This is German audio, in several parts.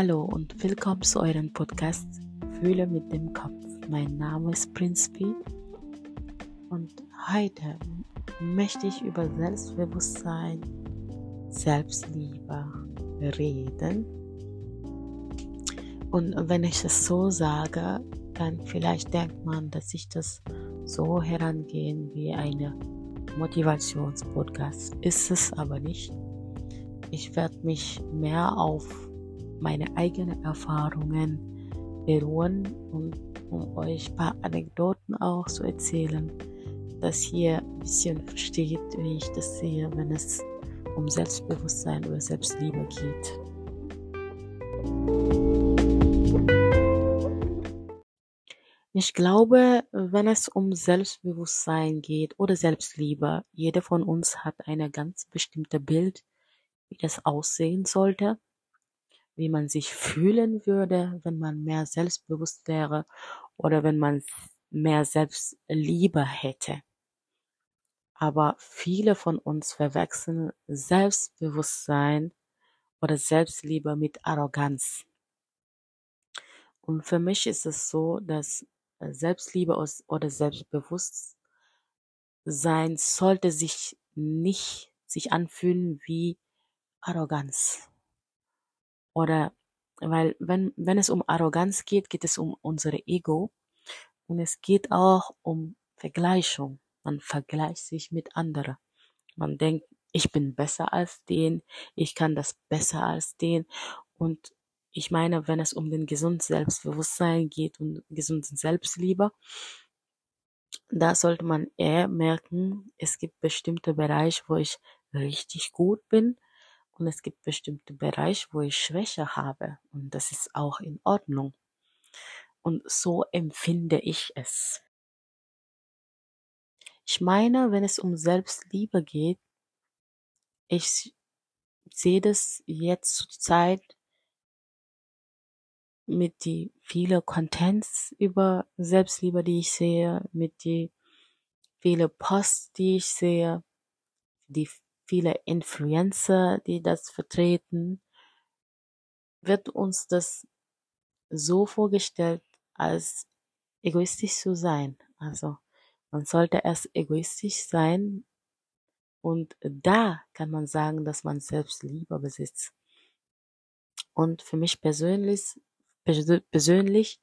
Hallo und willkommen zu eurem Podcast Fühle mit dem Kopf. Mein Name ist Prinz P. Und heute möchte ich über Selbstbewusstsein, Selbstliebe reden. Und wenn ich es so sage, dann vielleicht denkt man, dass ich das so herangehen wie eine Motivationspodcast. Ist es aber nicht. Ich werde mich mehr auf meine eigenen Erfahrungen beruhen und um euch ein paar Anekdoten auch zu erzählen, dass ihr ein bisschen versteht, wie ich das sehe, wenn es um Selbstbewusstsein oder Selbstliebe geht. Ich glaube, wenn es um Selbstbewusstsein geht oder Selbstliebe, jeder von uns hat ein ganz bestimmtes Bild, wie das aussehen sollte, wie man sich fühlen würde, wenn man mehr selbstbewusst wäre oder wenn man mehr Selbstliebe hätte. Aber viele von uns verwechseln Selbstbewusstsein oder Selbstliebe mit Arroganz. Und für mich ist es so, dass Selbstliebe oder Selbstbewusstsein sollte sich nicht sich anfühlen wie Arroganz. Oder weil wenn, wenn es um Arroganz geht, geht es um unsere Ego und es geht auch um Vergleichung. Man vergleicht sich mit anderen. Man denkt, ich bin besser als den, ich kann das besser als den und ich meine, wenn es um den gesunden Selbstbewusstsein geht und gesunden Selbstliebe, da sollte man eher merken, es gibt bestimmte Bereiche, wo ich richtig gut bin und es gibt bestimmte Bereiche, wo ich Schwäche habe und das ist auch in Ordnung. Und so empfinde ich es. Ich meine, wenn es um Selbstliebe geht, ich sehe das jetzt zur Zeit mit die viele Contents über Selbstliebe, die ich sehe, mit die viele Posts, die ich sehe, die viele Influencer, die das vertreten, wird uns das so vorgestellt, als egoistisch zu sein. Also man sollte erst egoistisch sein und da kann man sagen, dass man Selbstliebe besitzt. Und für mich persönlich persönlich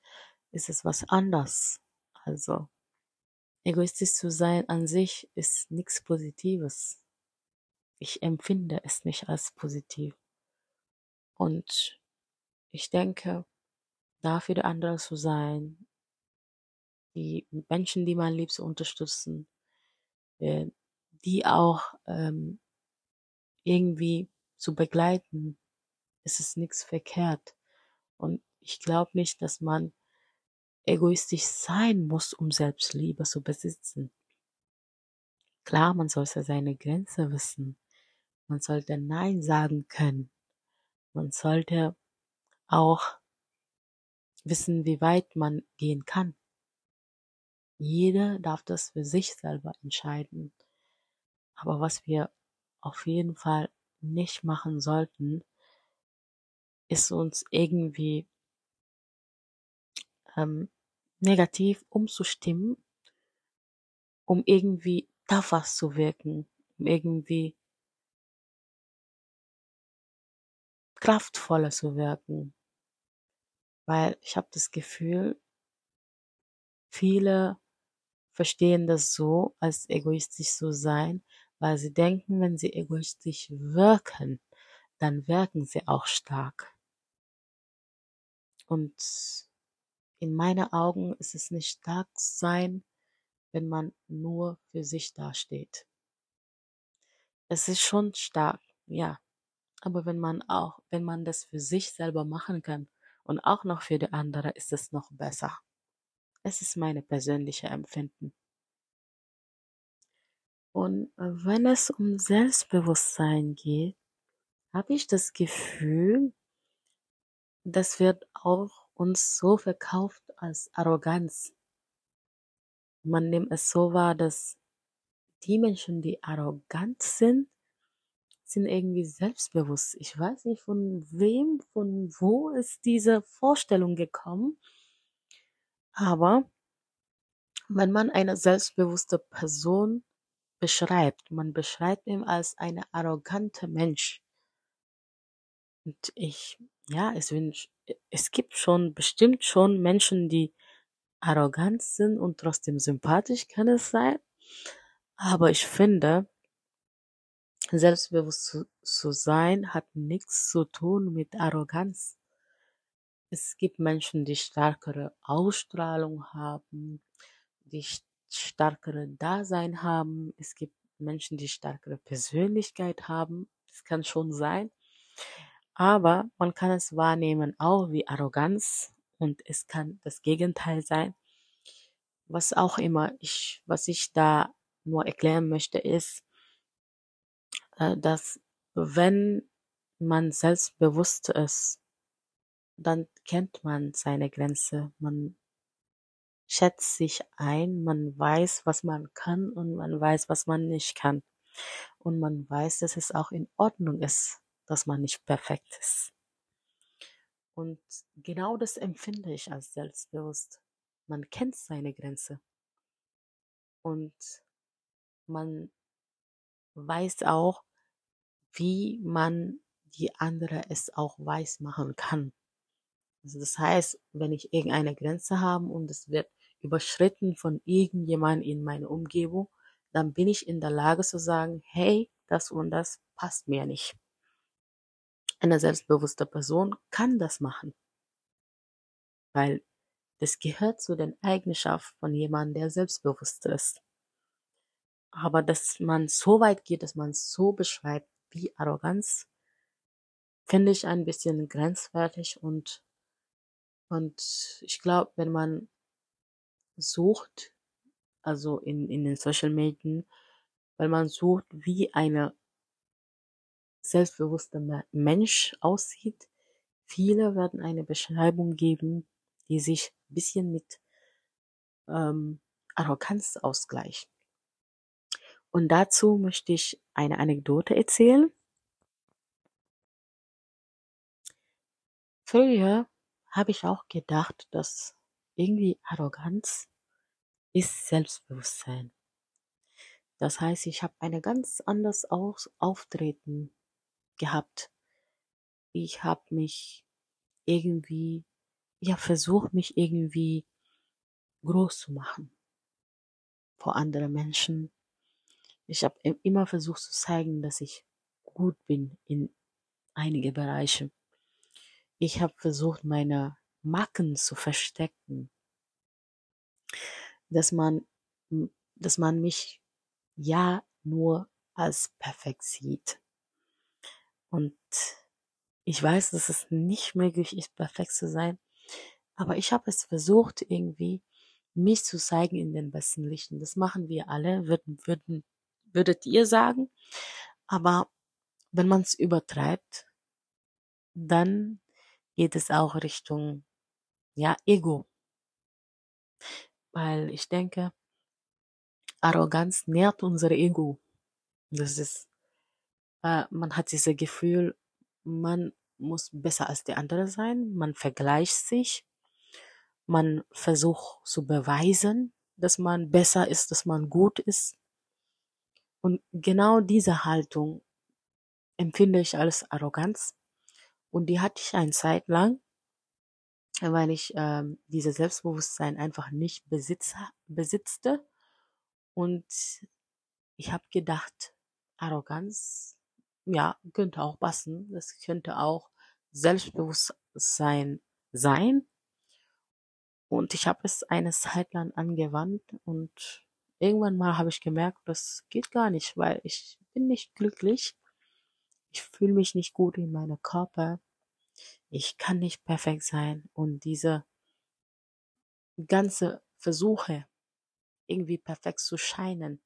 ist es was anders. Also egoistisch zu sein an sich ist nichts Positives. Ich empfinde es nicht als positiv. Und ich denke, dafür der andere zu sein, die Menschen, die man liebt, zu unterstützen, äh, die auch ähm, irgendwie zu begleiten, ist es nichts verkehrt. Und ich glaube nicht, dass man egoistisch sein muss, um Selbstliebe zu besitzen. Klar, man sollte seine Grenze wissen. Man sollte Nein sagen können. Man sollte auch wissen, wie weit man gehen kann. Jeder darf das für sich selber entscheiden. Aber was wir auf jeden Fall nicht machen sollten, ist uns irgendwie ähm, negativ umzustimmen, um irgendwie tougher zu wirken, um irgendwie kraftvoller zu wirken. Weil ich habe das Gefühl, viele verstehen das so, als egoistisch zu sein, weil sie denken, wenn sie egoistisch wirken, dann wirken sie auch stark. Und in meinen Augen ist es nicht stark sein, wenn man nur für sich dasteht. Es ist schon stark, ja. Aber wenn man auch, wenn man das für sich selber machen kann und auch noch für die andere, ist es noch besser. Es ist meine persönliche Empfinden. Und wenn es um Selbstbewusstsein geht, habe ich das Gefühl, das wird auch uns so verkauft als Arroganz. Man nimmt es so wahr, dass die Menschen, die arrogant sind, sind irgendwie selbstbewusst. Ich weiß nicht von wem, von wo ist diese Vorstellung gekommen. Aber wenn man eine selbstbewusste Person beschreibt, man beschreibt ihn als eine arrogante Mensch. Und ich, ja, es, wünsch, es gibt schon bestimmt schon Menschen, die arrogant sind und trotzdem sympathisch kann es sein. Aber ich finde, selbstbewusst zu, zu sein hat nichts zu tun mit Arroganz. Es gibt Menschen, die stärkere Ausstrahlung haben, die stärkere Dasein haben. Es gibt Menschen, die stärkere Persönlichkeit haben. Das kann schon sein. Aber man kann es wahrnehmen auch wie Arroganz und es kann das Gegenteil sein. Was auch immer ich, was ich da nur erklären möchte, ist, dass wenn man selbstbewusst ist, dann kennt man seine Grenze, man schätzt sich ein, man weiß, was man kann und man weiß, was man nicht kann. Und man weiß, dass es auch in Ordnung ist, dass man nicht perfekt ist. Und genau das empfinde ich als selbstbewusst. Man kennt seine Grenze. Und man weiß auch, wie man die andere es auch weiß machen kann. Also das heißt, wenn ich irgendeine Grenze habe und es wird überschritten von irgendjemand in meiner Umgebung, dann bin ich in der Lage zu sagen, hey, das und das passt mir nicht. Eine selbstbewusste Person kann das machen, weil das gehört zu den Eigenschaften von jemandem, der selbstbewusst ist. Aber dass man so weit geht, dass man so beschreibt wie Arroganz, finde ich ein bisschen grenzwertig und und ich glaube, wenn man sucht, also in, in den Social Medien, wenn man sucht, wie eine selbstbewusste Mensch aussieht, viele werden eine Beschreibung geben, die sich ein bisschen mit ähm, Arroganz ausgleicht. Und dazu möchte ich eine Anekdote erzählen. Früher habe ich auch gedacht, dass irgendwie Arroganz ist Selbstbewusstsein. Das heißt, ich habe eine ganz anders Aus Auftreten gehabt. Ich habe mich irgendwie, ja, versucht mich irgendwie groß zu machen vor anderen Menschen. Ich habe immer versucht zu zeigen, dass ich gut bin in einige Bereiche. Ich habe versucht, meine Macken zu verstecken, dass man, dass man mich ja nur als perfekt sieht. Und ich weiß, dass es nicht möglich ist, perfekt zu sein, aber ich habe es versucht, irgendwie mich zu zeigen in den besten Lichten. Das machen wir alle, würden, würden, würdet ihr sagen. Aber wenn man es übertreibt, dann geht es auch Richtung, ja, Ego. Weil ich denke, Arroganz nährt unser Ego. Das ist, äh, man hat dieses Gefühl, man muss besser als der andere sein, man vergleicht sich, man versucht zu beweisen, dass man besser ist, dass man gut ist. Und genau diese Haltung empfinde ich als Arroganz. Und die hatte ich eine Zeit lang, weil ich ähm, dieses Selbstbewusstsein einfach nicht besitz, besitzte. Und ich habe gedacht, Arroganz, ja, könnte auch passen. Das könnte auch Selbstbewusstsein sein. Und ich habe es eine Zeit lang angewandt und irgendwann mal habe ich gemerkt, das geht gar nicht, weil ich bin nicht glücklich. Ich fühle mich nicht gut in meinem Körper. Ich kann nicht perfekt sein. Und diese ganze Versuche, irgendwie perfekt zu scheinen,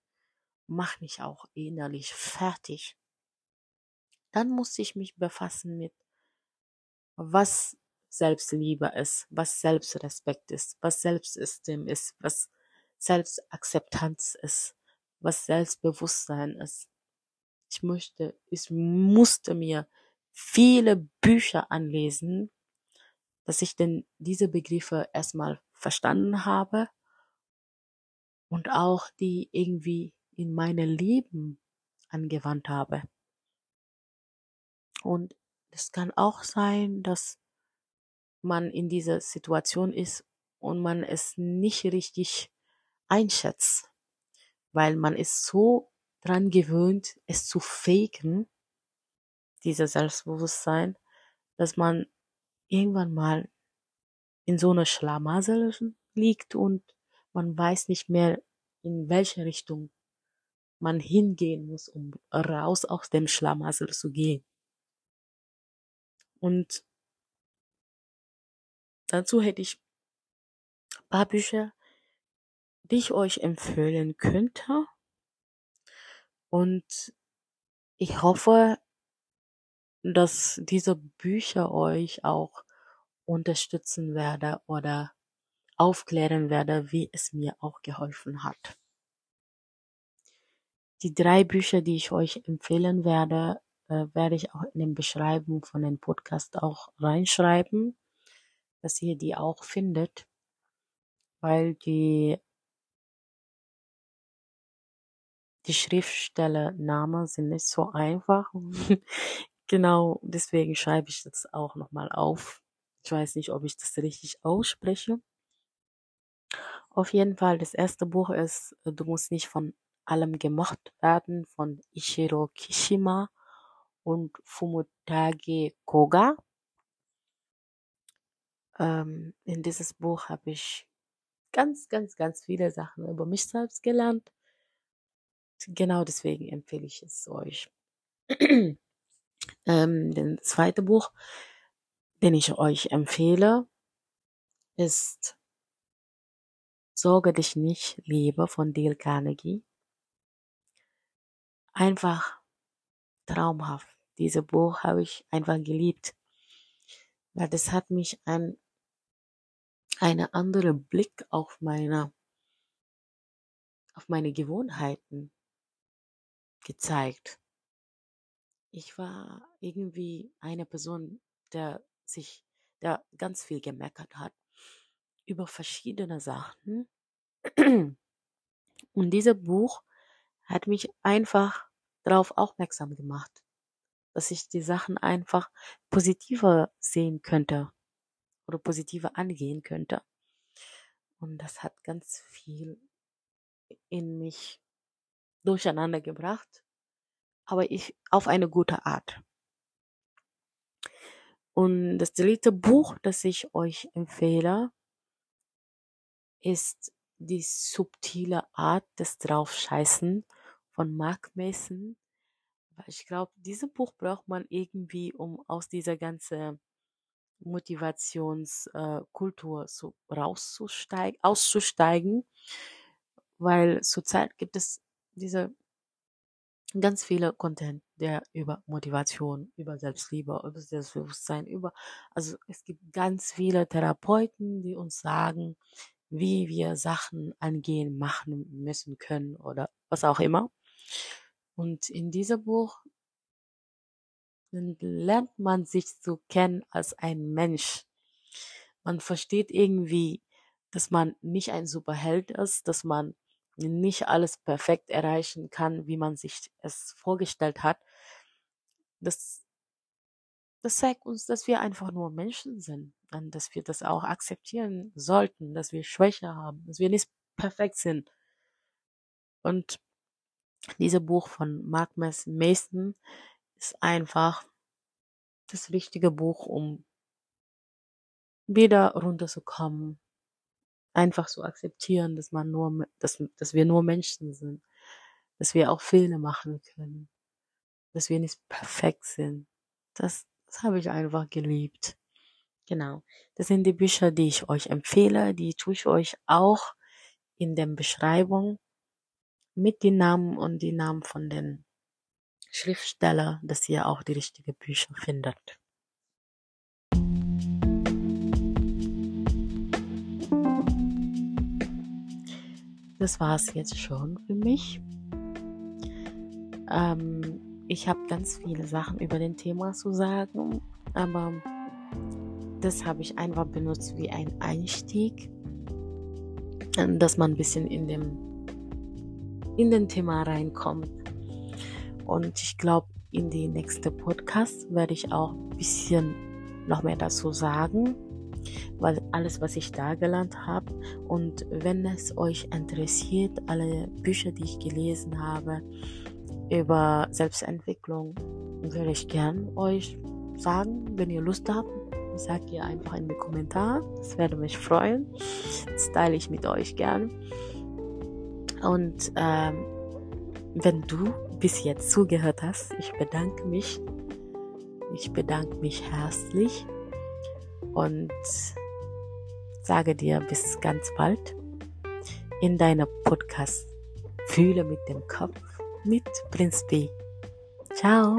macht mich auch innerlich fertig. Dann muss ich mich befassen mit, was Selbstliebe ist, was Selbstrespekt ist, was Selbstestim ist, was Selbstakzeptanz ist, was Selbstbewusstsein ist. Ich möchte, ich musste mir viele Bücher anlesen, dass ich denn diese Begriffe erstmal verstanden habe und auch die irgendwie in meine Leben angewandt habe. Und es kann auch sein, dass man in dieser Situation ist und man es nicht richtig einschätzt, weil man ist so dran gewöhnt, es zu faken, dieser Selbstbewusstsein, dass man irgendwann mal in so einer Schlamassel liegt und man weiß nicht mehr, in welche Richtung man hingehen muss, um raus aus dem Schlamassel zu gehen. Und dazu hätte ich ein paar Bücher, die ich euch empfehlen könnte. Und ich hoffe, dass diese Bücher euch auch unterstützen werde oder aufklären werde, wie es mir auch geholfen hat. Die drei Bücher, die ich euch empfehlen werde, äh, werde ich auch in den Beschreibungen von dem Podcast auch reinschreiben, dass ihr die auch findet, weil die die Schriftstellernamen sind nicht so einfach. genau, deswegen schreibe ich das auch nochmal auf. Ich weiß nicht, ob ich das richtig ausspreche. Auf jeden Fall, das erste Buch ist Du musst nicht von allem gemocht werden von Ichiro Kishima und Fumutage Koga. Ähm, in dieses Buch habe ich ganz, ganz, ganz viele Sachen über mich selbst gelernt. Genau deswegen empfehle ich es euch. ähm, das zweite Buch, den ich euch empfehle, ist Sorge dich nicht, Liebe von Dale Carnegie. Einfach traumhaft. Dieses Buch habe ich einfach geliebt, weil das hat mich ein eine andere Blick auf meine auf meine Gewohnheiten gezeigt. Ich war irgendwie eine Person, der sich, der ganz viel gemeckert hat über verschiedene Sachen. Und dieses Buch hat mich einfach darauf aufmerksam gemacht, dass ich die Sachen einfach positiver sehen könnte oder positiver angehen könnte. Und das hat ganz viel in mich durcheinander gebracht, aber ich auf eine gute Art. Und das dritte Buch, das ich euch empfehle, ist die subtile Art des Draufscheißen von Mark Mason. Ich glaube, dieses Buch braucht man irgendwie, um aus dieser ganzen Motivationskultur äh, so rauszusteigen, auszusteigen, weil zurzeit gibt es diese ganz viele Content, der über Motivation, über Selbstliebe, über Selbstbewusstsein, über, also es gibt ganz viele Therapeuten, die uns sagen, wie wir Sachen angehen, machen müssen können oder was auch immer. Und in diesem Buch lernt man sich zu kennen als ein Mensch. Man versteht irgendwie, dass man nicht ein Superheld ist, dass man nicht alles perfekt erreichen kann, wie man sich es vorgestellt hat. Das, das zeigt uns, dass wir einfach nur Menschen sind und dass wir das auch akzeptieren sollten, dass wir Schwäche haben, dass wir nicht perfekt sind. Und dieses Buch von Mark Mason ist einfach das richtige Buch, um wieder runterzukommen, einfach zu akzeptieren, dass man nur, dass, dass wir nur Menschen sind, dass wir auch Fehler machen können, dass wir nicht perfekt sind. Das, das habe ich einfach geliebt. Genau. Das sind die Bücher, die ich euch empfehle. Die tue ich euch auch in der Beschreibung mit den Namen und die Namen von den Schriftsteller, dass ihr auch die richtigen Bücher findet. Das war es jetzt schon für mich. Ähm, ich habe ganz viele Sachen über den Thema zu sagen, aber das habe ich einfach benutzt wie ein Einstieg, dass man ein bisschen in dem in den Thema reinkommt. Und ich glaube, in die nächste Podcast werde ich auch ein bisschen noch mehr dazu sagen, weil alles, was ich da gelernt habe. Und wenn es euch interessiert, alle Bücher, die ich gelesen habe über Selbstentwicklung, würde ich gern euch sagen, wenn ihr Lust habt. Sagt ihr einfach in die Kommentare. Das würde mich freuen. Das teile ich mit euch gern. Und ähm, wenn du bis jetzt zugehört hast, ich bedanke mich. Ich bedanke mich herzlich und sage dir bis ganz bald in deiner Podcast Fühle mit dem Kopf mit Prinz B. Ciao.